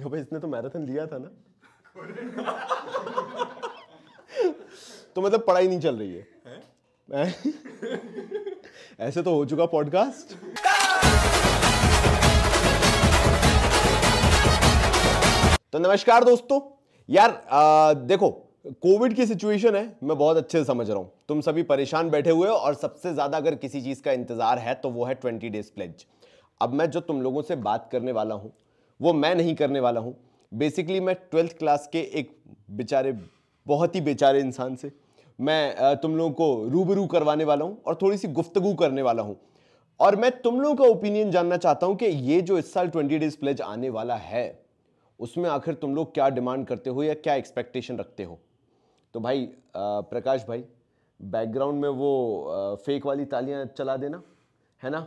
अबे इसने तो मैराथन लिया था ना। तो मतलब पढ़ाई नहीं चल रही है। ऐसे तो हो चुका पॉडकास्ट तो नमस्कार दोस्तों। यार आ, देखो कोविड की सिचुएशन है मैं बहुत अच्छे से समझ रहा हूँ। तुम सभी परेशान बैठे हुए हो और सबसे ज़्यादा अगर किसी चीज़ का इंतज़ार है तो वो है ट्वेंटी डेज़ प्लेज अब मैं जो तुम लोगों से बात करने वाला हूँ वो मैं नहीं करने वाला हूँ। बेसिकली मैं ट्वेल्थ क्लास के एक बेचारे, बहुत ही बेचारे इंसान से मैं तुम लोगों को रूबरू करवाने वाला हूँ और थोड़ी सी गुफ्तगु करने वाला हूँ। और मैं तुम लोगों का ओपिनियन जानना चाहता हूँ कि ये जो इस साल ट्वेंटी डेज़ प्लेज आने वाला है, उसमें आखिर तुम लोग क्या डिमांड करते हो या क्या एक्सपेक्टेशन रखते हो? तो भाई प्रकाश भाई बैकग्राउंड में वो फेक वाली तालियाँ चला देना, है ना?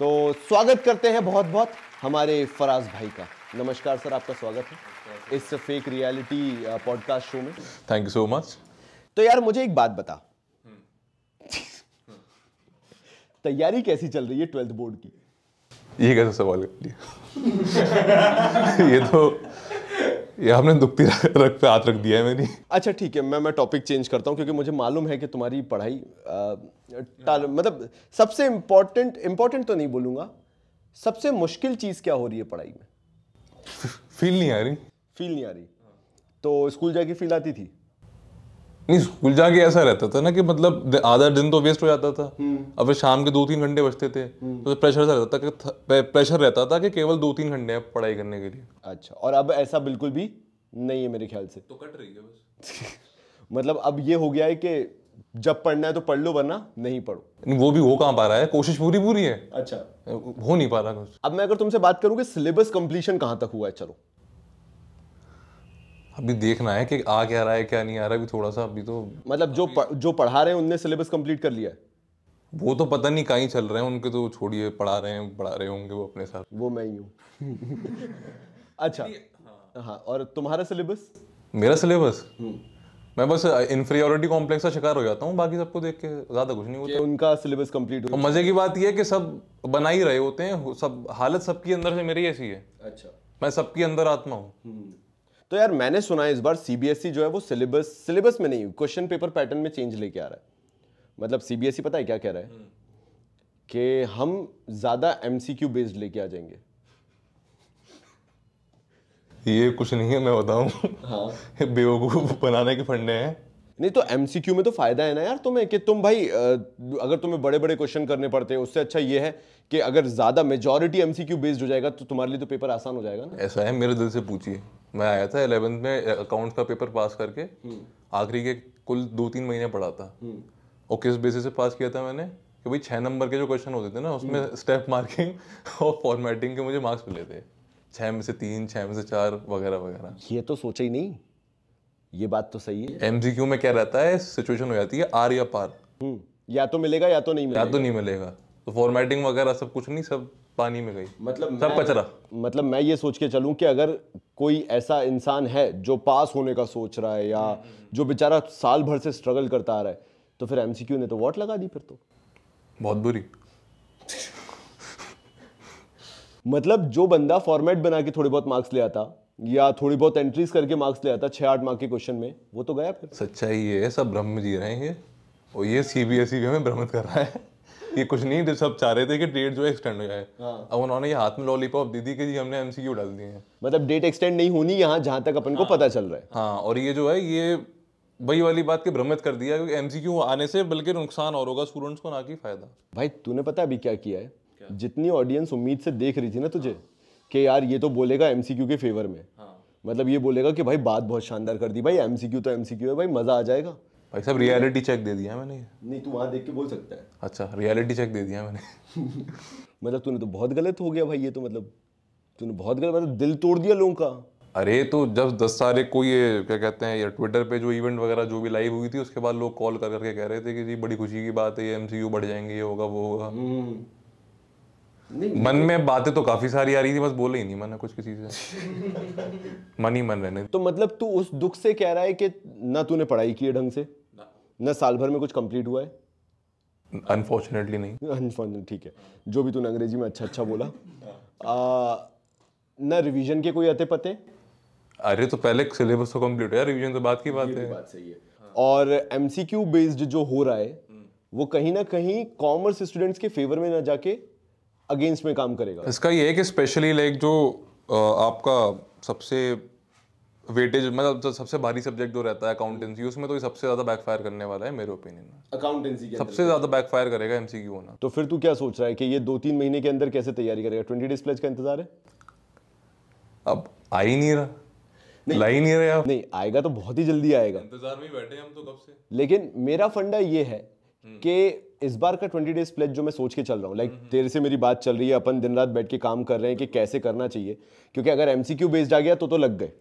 तो स्वागत करते हैं बहुत बहुत हमारे फराज भाई का। नमस्कार सर आपका स्वागत है इस फेक रियलिटी पॉडकास्ट शो में। थैंक यू सो मच तो यार मुझे एक बात बता। तैयारी कैसी चल रही है ट्वेल्थ बोर्ड की? ये कैसा सवाल कर लिया ये तो ये हमने दुखती रख पे हाथ रख दिया है मेरी। अच्छा ठीक है मैं मैं टॉपिक चेंज करता हूँ क्योंकि मुझे मालूम है कि तुम्हारी पढ़ाई आ, मतलब सबसे इम्पोर्टेंट इम्पोर्टेंट तो नहीं बोलूँगा सबसे मुश्किल चीज़ क्या हो रही है पढ़ाई में? फील नहीं आ रही। फील नहीं आ रही। तो स्कूल जाके फील आती थी? नहीं स्कूल जाके ऐसा रहता था ना कि मतलब आधा दिन तो वेस्ट हो जाता था। अब फिर शाम के दो तीन घंटे बचते थे। तो प्रेशर सा रहता था कि प्रेशर रहता था कि केवल दो तीन घंटे हैं पढ़ाई करने के लिए। अच्छा और अब ऐसा बिल्कुल भी नहीं है मेरे ख्याल से। तो कट रही है बस। मतलब अब ये हो गया है कि जब पढ़ना है तो पढ़ लो वरना नहीं पढ़ो। नहीं वो भी हो कहाँ पा रहा है? कोशिश पूरी पूरी है। अच्छा। हो नहीं पा रहा कुछ। अब मैं अगर तुमसे बात करूँ कि सिलेबस कंप्लीशन कहाँ तक हुआ है? चलो। अभी देखना है कि आ क्या रहा है क्या नहीं आ रहा है अभी थोड़ा सा अभी तो मतलब जो प, जो पढ़ा रहे हैं उनने सिलेबस कंप्लीट कर लिया है। वो तो पता नहीं कहीं चल रहे हैं उनके तो छोड़िए पढ़ा रहे हैं पढ़ा रहे होंगे वो अपने साथ। वो मैं ही हूँ। अच्छा। हाँ। और तुम्हारा सिलेबस मेरा सिलेबस मैं बस इन्फीरियोरिटी कॉम्प्लेक्स का शिकार हो जाता हूँ बाकी सबको देख के ज़्यादा कुछ नहीं होता। उनका सिलेबस कंप्लीट हो मज़े की बात यह है कि सब बना ही रहे होते हैं सब हालत सबकी अंदर से मेरी ऐसी है। अच्छा। मैं सबकी अंदर आत्मा हूँ। तो यार मैंने सुना है इस बार सीबीएसई जो है वो सिलेबस सिलेबस में नहीं क्वेश्चन पेपर पैटर्न में चेंज लेके आ रहा है। मतलब सीबीएसई पता है क्या कह रहा है? कि हम ज़्यादा एमसीक्यू बेस्ड लेके आ जाएँगे। ये कुछ नहीं है मैं बताऊँ। हाँ। बेवकूफ़ बनाने के फंडे हैं। नहीं तो एमसीक्यू में तो फ़ायदा है ना यार तुम्हें कि तुम भाई अगर तुम्हें बड़े बड़े क्वेश्चन करने पड़ते हैं उससे अच्छा ये है कि अगर ज़्यादा मेजोरिटी एमसीक्यू बेस्ड हो जाएगा तो तुम्हारे लिए तो पेपर आसान हो जाएगा ना। ऐसा है मेरे दिल से पूछिए। मैं आया था इलेवेंथ में अकाउंट्स का पेपर पास करके आखिरी के कुल दो तीन महीने पढ़ा था। और किस बेसिस से पास किया था मैंने? कि भाई छह नंबर के जो क्वेश्चन होते थे ना उसमें स्टेप मार्किंग और फॉर्मेटिंग के मुझे मार्क्स मिले थे। छह में से तीन छह में से चार वगैरह वगैरह। ये तो सोचा ही नहीं। ये बात तो सही है। एमसीक्यू में क्या रहता है सिचुएशन हो जाती है आर या पार हम्म, या तो मिलेगा या तो नहीं मिलेगा या तो नहीं मिलेगा। तो फॉर्मेटिंग वगैरह सब कुछ नहीं सब पानी में गई। मतलब सब कचरा। मतलब मैं ये सोच के चलूँ कि अगर कोई ऐसा इंसान है जो पास होने का सोच रहा है या जो बेचारा साल भर से स्ट्रगल करता आ रहा है? तो फिर एमसीक्यू ने तो वोट लगा दी फिर तो। बहुत बुरी। मतलब जो बंदा फॉर्मेट बना के थोड़े बहुत मार्क्स ले आता या थोड़ी बहुत एंट्रीज करके मार्क्स ले आता छह आठ मार्क के क्वेश्चन में वो तो गया फिर। सच्चाई ये है सब ब्रह्म जी रहे हैं ये। और ये सीबीएसई भी हमें भ्रमित कर रहा है। ये कुछ नहीं जो सब चाह रहे थे कि डेट जो है एक्सटेंड हो जाए। अब उन्होंने ये हाथ में लॉलीपॉप दी दी कि जी हमने एमसीक्यू डाल दिए हैं। मतलब डेट एक्सटेंड नहीं होनी यहाँ जहाँ तक अपन को पता चल रहा है। हाँ और ये जो है ये वही वाली बात के भ्रमित कर दिया क्योंकि एमसीक्यू आने से बल्कि नुकसान और होगा स्टूडेंट्स को ना कि फ़ायदा। भाई तूने पता अभी क्या किया है? जितनी ऑडियंस उम्मीद से देख रही थी ना तुझे कि यार ये तो बोलेगा एमसीक्यू के फेवर में। मतलब ये बोलेगा कि भाई बात बहुत शानदार कर दी। भाई एमसीक्यू तो एमसीक्यू है भाई मज़ा आ जाएगा। भाई साहब रियलिटी चेक दे दिया मैंने। नहीं तू वहाँ देख के बोल सकता है। अच्छा रियलिटी चेक दे दिया मैंने। मतलब तूने तो बहुत गलत हो गया भाई ये तो मतलब तूने बहुत गलत मतलब दिल तोड़ दिया लोगों का। अरे तो जब दस तारीख को ये क्या कहते हैं ये ट्विटर पे जो इवेंट वगैरह जो भी लाइव हुई थी उसके बाद लोग कॉल कर करके कह रहे थे कि जी बड़ी खुशी की बात है ये एमसीयू बढ़ जाएँगे ये होगा वो होगा। नहीं मन में बातें तो काफ़ी सारी आ रही थी बस बोले ही नहीं मैंने कुछ किसी से। मन ही मन रहने तो मतलब तू उस दुख से कह रहा है कि ना तूने पढ़ाई की है ढंग से? ना साल भर में कुछ कंप्लीट हुआ है? अनफॉर्चुनेटली नहीं। Unfortunately, ठीक है। जो भी तूने अंग्रेज़ी में अच्छा अच्छा बोला। आ, ना रिवीजन के कोई अते पते? अरे तो पहले सिलेबस तो कंप्लीट है रिवीजन तो बात की बात है। बात सही है। और एमसीक्यू बेस्ड जो हो रहा है वो कहीं ना कहीं कॉमर्स स्टूडेंट्स के फेवर में ना जाके अगेंस्ट में काम करेगा। इसका ये है कि स्पेशली लाइक जो आपका सबसे वेटेज मतलब जो सबसे भारी सब्जेक्ट जो रहता है अकाउंटेंसी उसमें तो ये सबसे ज़्यादा बैकफायर करने वाला है मेरे ओपिनियन में। अकाउंटेंसी के सबसे ज़्यादा बैकफायर करेगा एमसीक्यू होना। तो फिर तू क्या सोच रहा है कि ये दो तीन महीने के अंदर कैसे तैयारी करेगा? ट्वेंटी डेज़ प्लेज का इंतज़ार है? अब आ ही नहीं रहा। ला ही नहीं रहे नहीं आएगा तो बहुत ही जल्दी आएगा। इंतज़ार में बैठे हम तो कब से। लेकिन मेरा फंडा ये है कि इस बार का ट्वेंटी डेज़ प्लेज जो मैं सोच के चल रहा हूँ लाइक तेरे से मेरी बात चल रही है अपन दिन रात बैठ के काम कर रहे हैं कि कैसे करना चाहिए। क्योंकि अगर एमसीक्यू बेस्ड आ गया तो तो लग गए।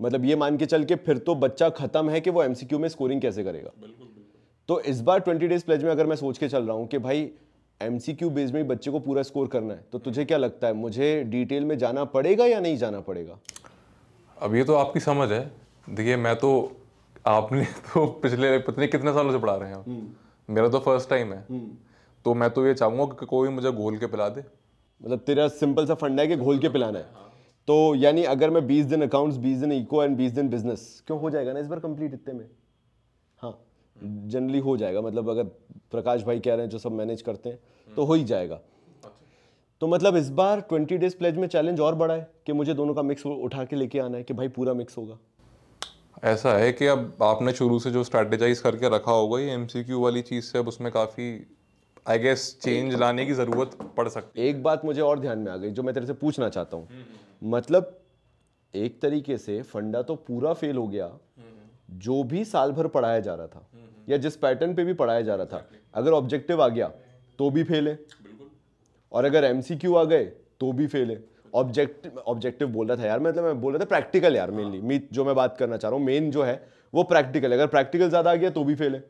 मतलब ये मान के चल के फिर तो बच्चा खत्म है कि वो एमसीक्यू में स्कोरिंग कैसे करेगा? तो इस बार ट्वेंटी डेज़ प्लेज में अगर मैं सोच के चल रहा हूँ कि भाई एमसीक्यू बेस्ड में बच्चे को पूरा स्कोर करना है तो तुझे क्या लगता है? मुझे डिटेल में जाना पड़ेगा या नहीं जाना पड़ेगा? अब ये तो आपकी समझ है। देखिए मैं तो आपने तो पिछले पता नहीं कितने सालों से पढ़ा रहे हैं आप। मेरा तो फ़र्स्ट टाइम है। तो मैं तो ये चाहूँगा कि कोई मुझे घोल के पिला दे। मतलब तेरा सिंपल सा फंडा है कि घोल के पिलाना है। तो यानी अगर मैं 20 दिन अकाउंट्स 20 दिन इको एंड 20 दिन बिज़नेस क्यों हो जाएगा ना इस बार कंप्लीट इतने में? हाँ जनरली हो जाएगा। मतलब अगर प्रकाश भाई कह रहे हैं जो सब मैनेज करते हैं तो हो ही जाएगा। तो मतलब इस बार 20 डेज़ प्लेज में चैलेंज और बड़ा है कि मुझे दोनों का मिक्स उठा के लेके आना है कि भाई पूरा मिक्स होगा? ऐसा है कि अब आपने शुरू से जो स्ट्रैटेजाइज करके रखा होगा, ये एमसीक्यू वाली चीज़ से अब उसमें काफ़ी आई गेस चेंज लाने की ज़रूरत पड़ सकती है। एक बात मुझे और ध्यान में आ गई जो मैं तेरे से पूछना चाहता हूँ। मतलब एक तरीके से फंडा तो पूरा फेल हो गया जो भी साल भर पढ़ाया जा रहा था या जिस पैटर्न पे भी पढ़ाया जा रहा था अगर ऑब्जेक्टिव आ गया तो भी फेल है। और अगर एमसीक्यू आ गए तो भी फेल है। ऑब्जेक्टिव ऑब्जेक्टिव बोल रहा था यार मतलब मैं बोल रहा था प्रैक्टिकल यार मेनली मीट जो मैं बात करना चाह रहा हूँ मेन जो है वो प्रैक्टिकल है। अगर प्रैक्टिकल ज़्यादा आ गया तो भी फेल है।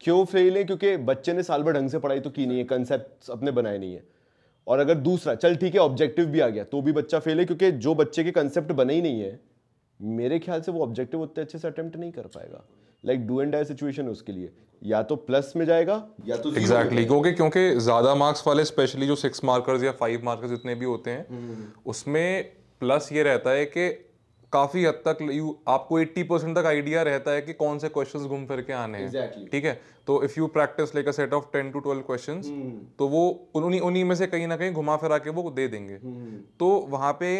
क्यों फेल है? क्योंकि बच्चे ने साल भर ढंग से पढ़ाई तो की नहीं है कंसेप्ट अपने बनाए नहीं है। और अगर दूसरा चल ठीक है ऑब्जेक्टिव भी आ गया तो भी बच्चा फेल है क्योंकि जो बच्चे के कंसेप्ट बने ही नहीं है मेरे ख्याल से वो ऑब्जेक्टिव उतने अच्छे से अटेम्प्ट नहीं कर पाएगा। Like do and die situation उसके लिए। या तो प्लस में जाएगा या तो एग्जैक्टली क्योंकि क्योंकि ज़्यादा मार्क्स वाले स्पेशली जो सिक्स मार्कर्स या फाइव मार्कर्स जितने भी होते हैं उसमें प्लस ये रहता है कि काफ़ी हद तक यू आपको 80 परसेंट तक आइडिया रहता है कि कौन से क्वेश्चन घूम फिर के आने हैं। Exactly. ठीक है? तो if you practice like a set of 10 to 12 questions तो वो उन्हीं उन्हीं में से कहीं ना कहीं घुमा फिरा के वो दे देंगे। Hmm. तो वहाँ पे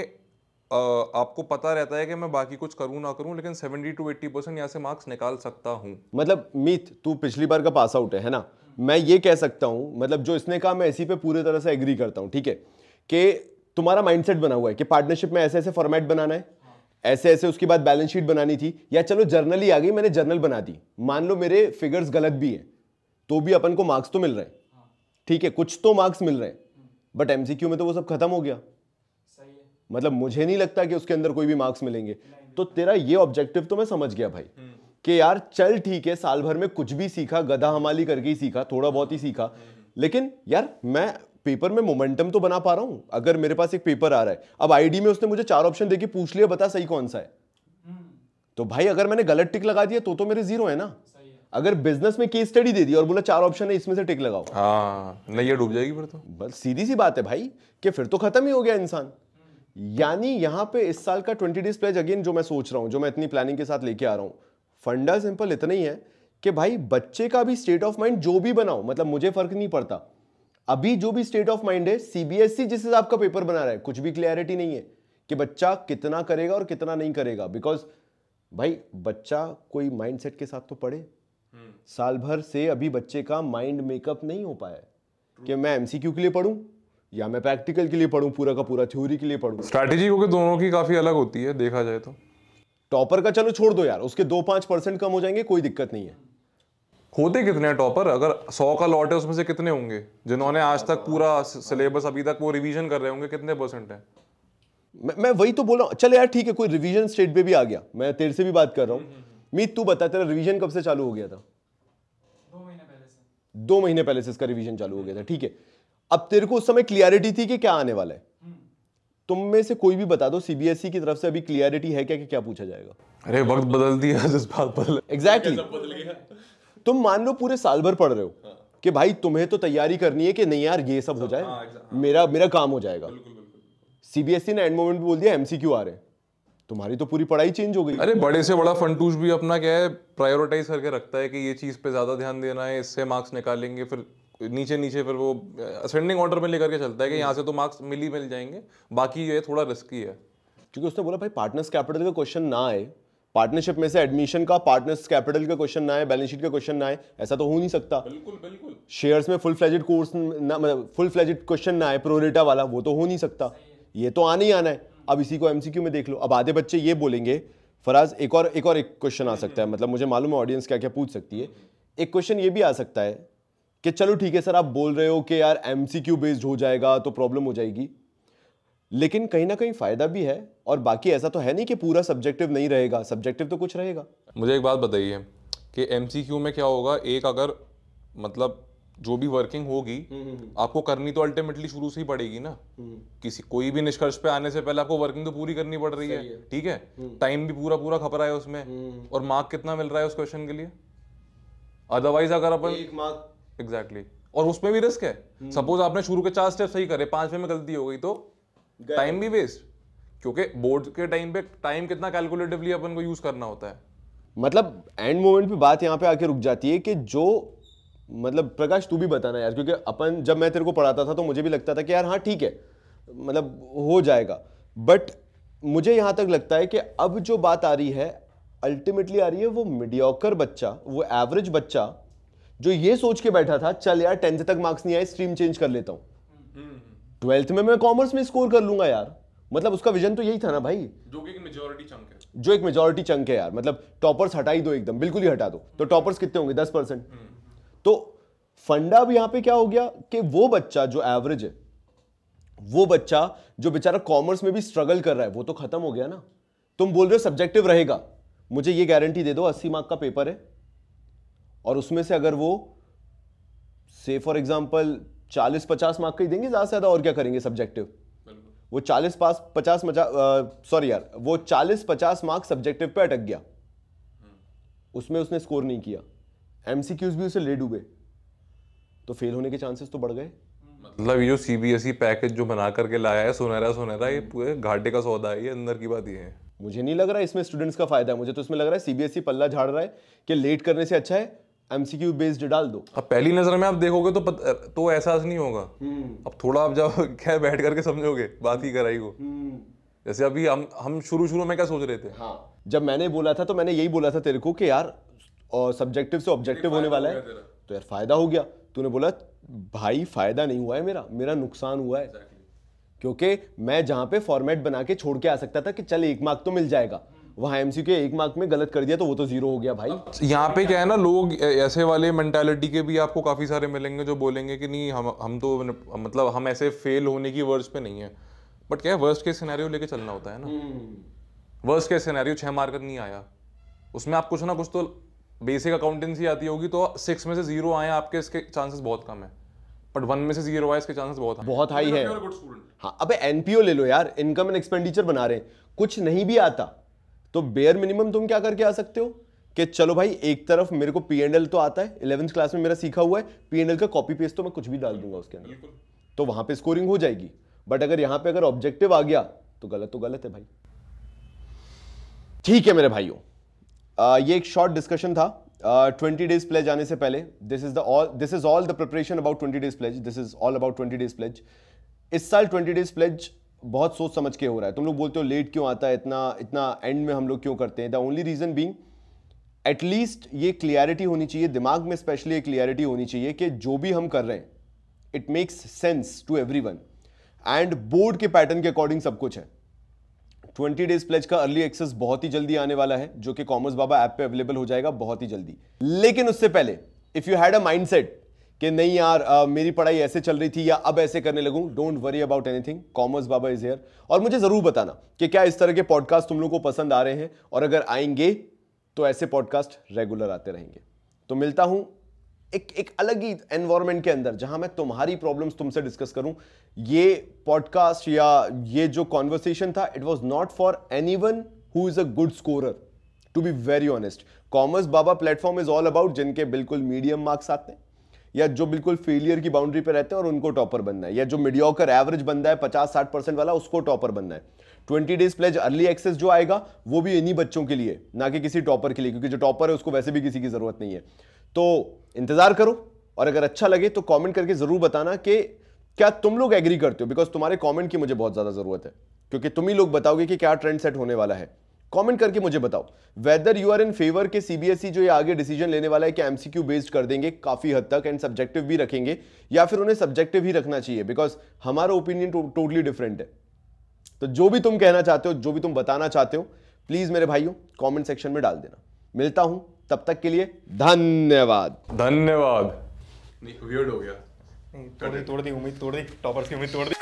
अ, आपको पता रहता है कि मैं बाकी कुछ करूँ ना करूँ लेकिन 70 टू 80 परसेंट यहाँ से मार्क्स निकाल सकता हूँ। मतलब मीत तू पिछली बार का पास आउट है है ना? मैं ये कह सकता हूँ मतलब जो इसने कहा मैं इसी पे पूरे तरह से एग्री करता हूँ ठीक है? कि तुम्हारा माइंडसेट बना हुआ है कि पार्टनरशिप में ऐसे ऐसे फॉर्मेट बनाना है। ऐसे ऐसे उसके बाद बैलेंस शीट बनानी थी। या चलो जर्नल ही आ गई मैंने जर्नल बना दी। मान लो मेरे फिगर्स गलत भी हैं तो भी अपन को मार्क्स तो मिल रहे हैं। ठीक है कुछ तो मार्क्स मिल रहे हैं बट एमसीक्यू में तो वो सब खत्म हो गया। मतलब मुझे नहीं लगता कि उसके अंदर कोई भी मार्क्स मिलेंगे। तो तेरा ये ऑब्जेक्टिव तो मैं समझ गया भाई कि यार चल ठीक है साल भर में कुछ भी सीखा गधा हमाली करके ही सीखा थोड़ा बहुत ही सीखा। लेकिन यार मैं पेपर में मोमेंटम तो बना पा रहा हूँ अगर मेरे पास एक पेपर आ रहा है। अब आईडी में उसने मुझे चार ऑप्शन देके पूछ लिया बता सही कौन सा है। तो भाई अगर मैंने गलत टिक लगा दिया तो तो मेरे ज़ीरो है ना। अगर बिज़नेस में केस स्टडी दे दी और बोला चार ऑप्शन है इसमें से टिक लगाओ। हाँ नहीं ये डूब जाएगी फिर तो। बस सीधी सी बात है भाई कि फिर तो खत्म ही हो गया इंसान। यानी यहाँ पे इस साल का ट्वेंटी डेज़ प्लेज अगेन जो मैं सोच रहा हूँ जो मैं इतनी प्लानिंग के साथ लेके आ रहा हूँ। फंडा सिंपल इतना ही है कि भाई बच्चे का भी स्टेट ऑफ़ माइंड जो भी बनाओ मतलब मुझे फ़र्क नहीं पड़ता। अभी जो भी स्टेट ऑफ़ माइंड है सीबीएसई जिस हिसाब का पेपर बना रहा है कुछ भी क्लियरिटी नहीं है कि बच्चा कितना करेगा और कितना नहीं करेगा। बिकॉज़ भाई बच्चा कोई माइंडसेट के साथ तो पढ़े। साल भर से अभी बच्चे का माइंड मेकअप नहीं हो पाया है कि मैं एमसीक्यू के लिए पढ़ूं या मैं प्रैक्टिकल के लिए पढ़ूं पूरा का पूरा थ्योरी के लिए पढ़ूं। स्ट्रैटेजी क्योंकि दोनों की काफ़ी अलग होती है देखा जाए तो। टॉपर का चलो छोड़ दो यार उसके दो पाँच परसेंट कम हो जाएँगे कोई दिक्कत नहीं है। होते कितने टॉपर अगर सौ का लॉट है उसमें से कितने होंगे? जिन्होंने आज तक पूरा सिलेबस अभी तक वो रिवीजन कर रहे होंगे कितने परसेंट है? मैं मैं वही तो बोल रहा हूँ। चल यार ठीक है कोई रिवीजन स्टेट पे भी आ गया। मैं तेरे से भी बात कर रहा हूँ। मीत तू बता तेरा रिवीजन कब से चालू हो गया था? दो महीने पहले से। दो महीने पहले से इसका रिवीजन चालू हो गया था ठीक है। अब तेरे को उस समय क्लियरिटी थी कि क्या आने वाला है? तुम में से कोई भी बता दो सीबीएसई की तरफ़ से अभी क्लियरिटी है क्या कि क्या पूछा जाएगा? अरे वक्त बदल दिया जिस बात बदल एग्जैक्टली तुम मान लो पूरे साल भर पढ़ रहे हो कि भाई तुम्हें तो तैयारी करनी है कि नहीं यार ये सब हो जाए। मेरा मेरा काम हो जाएगा। सीबीएसई E ने एंड मोमेंट बोल दिया एमसीक्यू आ रहे हैं। तुम्हारी तो पूरी पढ़ाई चेंज हो गई। अरे बड़े से बड़ा फंटूज भी अपना क्या है प्रायोरिटाइज करके रखता है कि ये चीज़ पे ज़्यादा ध्यान देना है इससे मार्क्स निकालेंगे फिर नीचे नीचे फिर वो असेंडिंग ऑर्डर में लेकर के चलता है कि यहाँ से तो मार्क्स मिल ही मिल जाएँगे। बाकी ये थोड़ा रिस्की है। क्योंकि उसने बोला भाई पार्टनर्स कैपिटल का क्वेश्चन ना आए पार्टनरशिप में से एडमिशन का पार्टनर्स कैपिटल का क्वेश्चन ना आए बैलेंस शीट का क्वेश्चन ना आए ऐसा तो हो नहीं सकता। बिल्कुल बिल्कुल। शेयर्स में फुल फ्लेजेड कोर्स ना मतलब फुल फ्लेजेड क्वेश्चन ना आए प्रोरेटा वाला वो तो हो नहीं सकता। ये तो आना ही आना है। अब इसी को एमसीक्यू में देख लो। अब आधे बच्चे ये बोलेंगे फराज एक और एक और एक क्वेश्चन आ सकता है। मतलब मुझे मालूम है ऑडियंस क्या क्या पूछ सकती है। एक क्वेश्चन ये भी आ सकता है कि चलो ठीक है सर आप बोल रहे हो कि यार एमसीक्यू बेस्ड हो जाएगा तो प्रॉब्लम हो जाएगी। लेकिन कहीं ना कहीं फ़ायदा भी है। और बाकी ऐसा तो है नहीं कि पूरा सब्जेक्टिव नहीं रहेगा सब्जेक्टिव तो कुछ रहेगा। मुझे एक बात बताइए कि एमसीक्यू में क्या होगा? एक अगर मतलब जो भी वर्किंग होगी आपको करनी तो अल्टीमेटली शुरू से ही पड़ेगी ना। किसी कोई भी निष्कर्ष पे आने से पहले आपको वर्किंग तो पूरी करनी पड़ रही है। ठीक है? टाइम भी पूरा पूरा खप रहा है उसमें। और मार्क कितना मिल रहा है उस क्वेश्चन के लिए? अदरवाइज़ अगर अपन एक मार्क एग्जैक्टली exactly. और उसमें भी रिस्क है। सपोज़ आपने शुरू के चार स्टेप सही करे पांचवे में गलती हो गई तो टाइम भी वेस्ट क्योंकि बोर्ड के टाइम पे टाइम कितना कैलकुलेटिवली अपन को यूज़ करना होता है। मतलब एंड मोमेंट पे बात यहाँ पे आके रुक जाती है कि जो मतलब प्रकाश तू भी बताना यार क्योंकि अपन जब मैं तेरे को पढ़ाता था तो मुझे भी लगता था कि यार हाँ ठीक है मतलब हो जाएगा। बट मुझे यहाँ तक लगता है कि अब जो बात आ रही है अल्टीमेटली आ रही है वो मीडियोकर बच्चा वो एवरेज बच्चा जो ये सोच के बैठा था चल यार टेंथ तक मार्क्स नहीं आए स्ट्रीम चेंज कर लेता हूँ। ट्वेल्थ में मैं कॉमर्स में स्कोर कर लूँगा यार। मतलब उसका विजन तो यही था ना भाई। जो कि एक मेजोरिटी चंक है। जो एक मेजोरिटी चंक है यार मतलब टॉपर्स हटा ही दो एकदम बिल्कुल ही हटा दो। तो टॉपर्स कितने होंगे? दस परसेंट। तो फंडा अब यहाँ पे क्या हो गया कि वो बच्चा जो एवरेज है वो बच्चा जो बेचारा कॉमर्स में भी स्ट्रगल कर रहा है वो तो खत्म हो गया ना। तुम बोल रहे हो सब्जेक्टिव रहेगा। मुझे ये गारंटी दे दो अस्सी मार्क का पेपर है। और उसमें से अगर वो से फॉर एग्ज़ाम्पल चालीस पचास मार्क का ही देंगे ज़्यादा से ज़्यादा और क्या करेंगे सब्जेक्टिव वो चालीस पास पचास सॉरी यार वो चालीस पचास मार्क्स सब्जेक्टिव पे अटक गया। उसमें उसने स्कोर नहीं किया। एमसीक्यूज भी उसे ले डूबे तो फेल होने के चांसेस तो बढ़ गए। मतलब ये जो सीबीएसई पैकेज जो बना करके लाया है सुनहरा सुनहरा ये पूरे घाटे का सौदा है ये अंदर की बात ये है। मुझे नहीं लग रहा है इसमें स्टूडेंट्स का फ़ायदा है। मुझे तो इसमें लग रहा है सीबीएसई पल्ला झाड़ रहा है कि लेट करने से अच्छा है एमसीक्यू बेस्ड डाल दो। अब पहली नज़र में आप देखोगे तो पत, तो एहसास नहीं होगा। अब थोड़ा आप जब क्या बैठ करके समझोगे बात की कराई को। जैसे अभी हम हम शुरू शुरू में क्या सोच रहे थे? हाँ। जब मैंने बोला था तो मैंने यही बोला था तेरे को कि यार सब्जेक्टिव से ऑब्जेक्टिव होने वाला है तो यार फ़ायदा हो गया। तूने बोला भाई फ़ायदा नहीं हुआ है मेरा। मेरा नुकसान हुआ है। क्योंकि मैं जहाँ पे फॉर्मेट बना के छोड़ के आ सकता था कि चल एक मार्क तो मिल जाएगा। वहाँ एमसीक्यू के एक मार्क में गलत कर दिया तो वो तो ज़ीरो हो गया भाई। यहाँ पे क्या है ना लोग ऐसे वाले मेंटालिटी के भी आपको काफ़ी सारे मिलेंगे जो बोलेंगे कि नहीं हम हम तो मतलब हम ऐसे फेल होने की वर्ड्स पे नहीं है। बट क्या है वर्स्ट के सिनेरियो लेके चलना होता है ना। वर्स्ट के सिनेरियो छह मार्क नहीं आया। उसमें आप कुछ ना कुछ तो बेसिक अकाउंटेंसी आती होगी तो सिक्स में से ज़ीरो आए आपके इसके चांसेस बहुत कम है। बट वन में से ज़ीरो आए इसके चांसेस बहुत बहुत हाई है। हाँ अबे एनपीओ ले लो यार इनकम एंड एक्सपेंडिचर बना रहे हैं। कुछ नहीं भी आता। तो बेयर मिनिमम तुम क्या करके आ सकते हो? कि चलो भाई एक तरफ़ मेरे को पी एंड एल तो आता है इलेवेंथ क्लास में मेरा सीखा हुआ है पी एंड एल का कॉपी पेस्ट तो मैं कुछ भी डाल दूँगा उसके अंदर। तो वहाँ पे स्कोरिंग हो जाएगी। बट अगर यहाँ पे अगर ऑब्जेक्टिव आ गया तो गलत तो गलत है भाई। ठीक है मेरे भाइयों। आ, ये एक शॉर्ट डिस्कशन था। ट्वेंटी डेज़ प्लेज आने से पहले this is the all this is all the preparation about twenty days pledge this is all about twenty days pledge इस साल ट्वेंटी डेज़ प्लेज बहुत सोच समझ के हो रहा है। तुम लोग बोलते हो लेट क्यों आता है, इतना इतना एंड में हम लोग क्यों करते हैं? The only reason being at least ये क्लियरिटी होनी चाहिए, दिमाग में स्पेशली एक क्लियरिटी होनी चाहिए कि जो भी हम कर रहे हैं it makes sense to every one and board के पैटर्न के अकॉर्डिंग सब कुछ है। 20 डेज़ प्लेज का अर्ली एक्सेस बहुत ही जल्दी आने वाला है, जो कि कॉमर्स बाबा ऐप पे अवेलेबल हो जाएगा बहुत ही जल्दी। लेकिन उससे पहले if you had a mindset कि नहीं यार आ, मेरी पढ़ाई ऐसे चल रही थी या अब ऐसे करने लगूं don't worry about anything commerce Baba is here और मुझे ज़रूर बताना कि क्या इस तरह के पॉडकास्ट तुम लोग को पसंद आ रहे हैं और अगर आएँगे तो ऐसे पॉडकास्ट रेगुलर आते रहेंगे। तो मिलता हूँ एक एक अलग ही एनवायरमेंट के अंदर जहाँ मैं तुम्हारी प्रॉब्लम्स तुमसे डिस्कस करूँ। ये पॉडकास्ट या ये जो कॉन्वर्सेशन था it was not for any one who is a good scorer to be very honest commerce Baba platform is all about जिनके बिल्कुल मीडियम मार्क्स आते हैं। या जो बिल्कुल फेलियर की बाउंड्री पे रहते हैं और उनको टॉपर बनना है, या जो मीडियोकर एवरेज बंदा है, पचास साठ परसेंट वाला, उसको टॉपर बनना है। Twenty days pledge early access जो आएगा, वो भी इन्हीं बच्चों के लिए, ना कि किसी टॉपर के लिए, क्योंकि जो टॉपर है, उसको वैसे भी किसी की ज़रूरत नहीं है। तो इंतज़ार करो, और अगर अच्छा लगे तो कॉमेंट करके ज़रूर बताना कि क्या तुम लोग एग्री करते हो? बिकॉज़ तुम्हारे कॉमेंट की मुझे बहुत ज़्यादा ज़रूरत है, क्योंकि तुम ही लोग बताओगे कि क्या ट्रेंड सेट होने वाला है। कमेंट करके मुझे बताओ whether you are in favour के सीबीएसई जो ये आगे डिसीज़न लेने वाला है कि एमसीक्यू बेस्ड कर देंगे काफ़ी हद तक एंड सब्जेक्टिव भी रखेंगे या फिर उन्हें सब्जेक्टिव ही रखना चाहिए बिकॉज़ हमारा ओपिनियन टोटली डिफरेंट है। तो जो भी तुम कहना चाहते हो जो भी तुम बताना चाहते हो प्लीज़ मेरे भाइयों कॉमेंट सेक्शन में डाल देना। मिलता हूँ तब तक के लिए धन्यवाद। धन्यवाद। नहीं हो गया। नहीं, तोड़ दी तोड़ दी उम्मीद तोड़ दी टॉपर्स की उम्मीद तोड़ दी।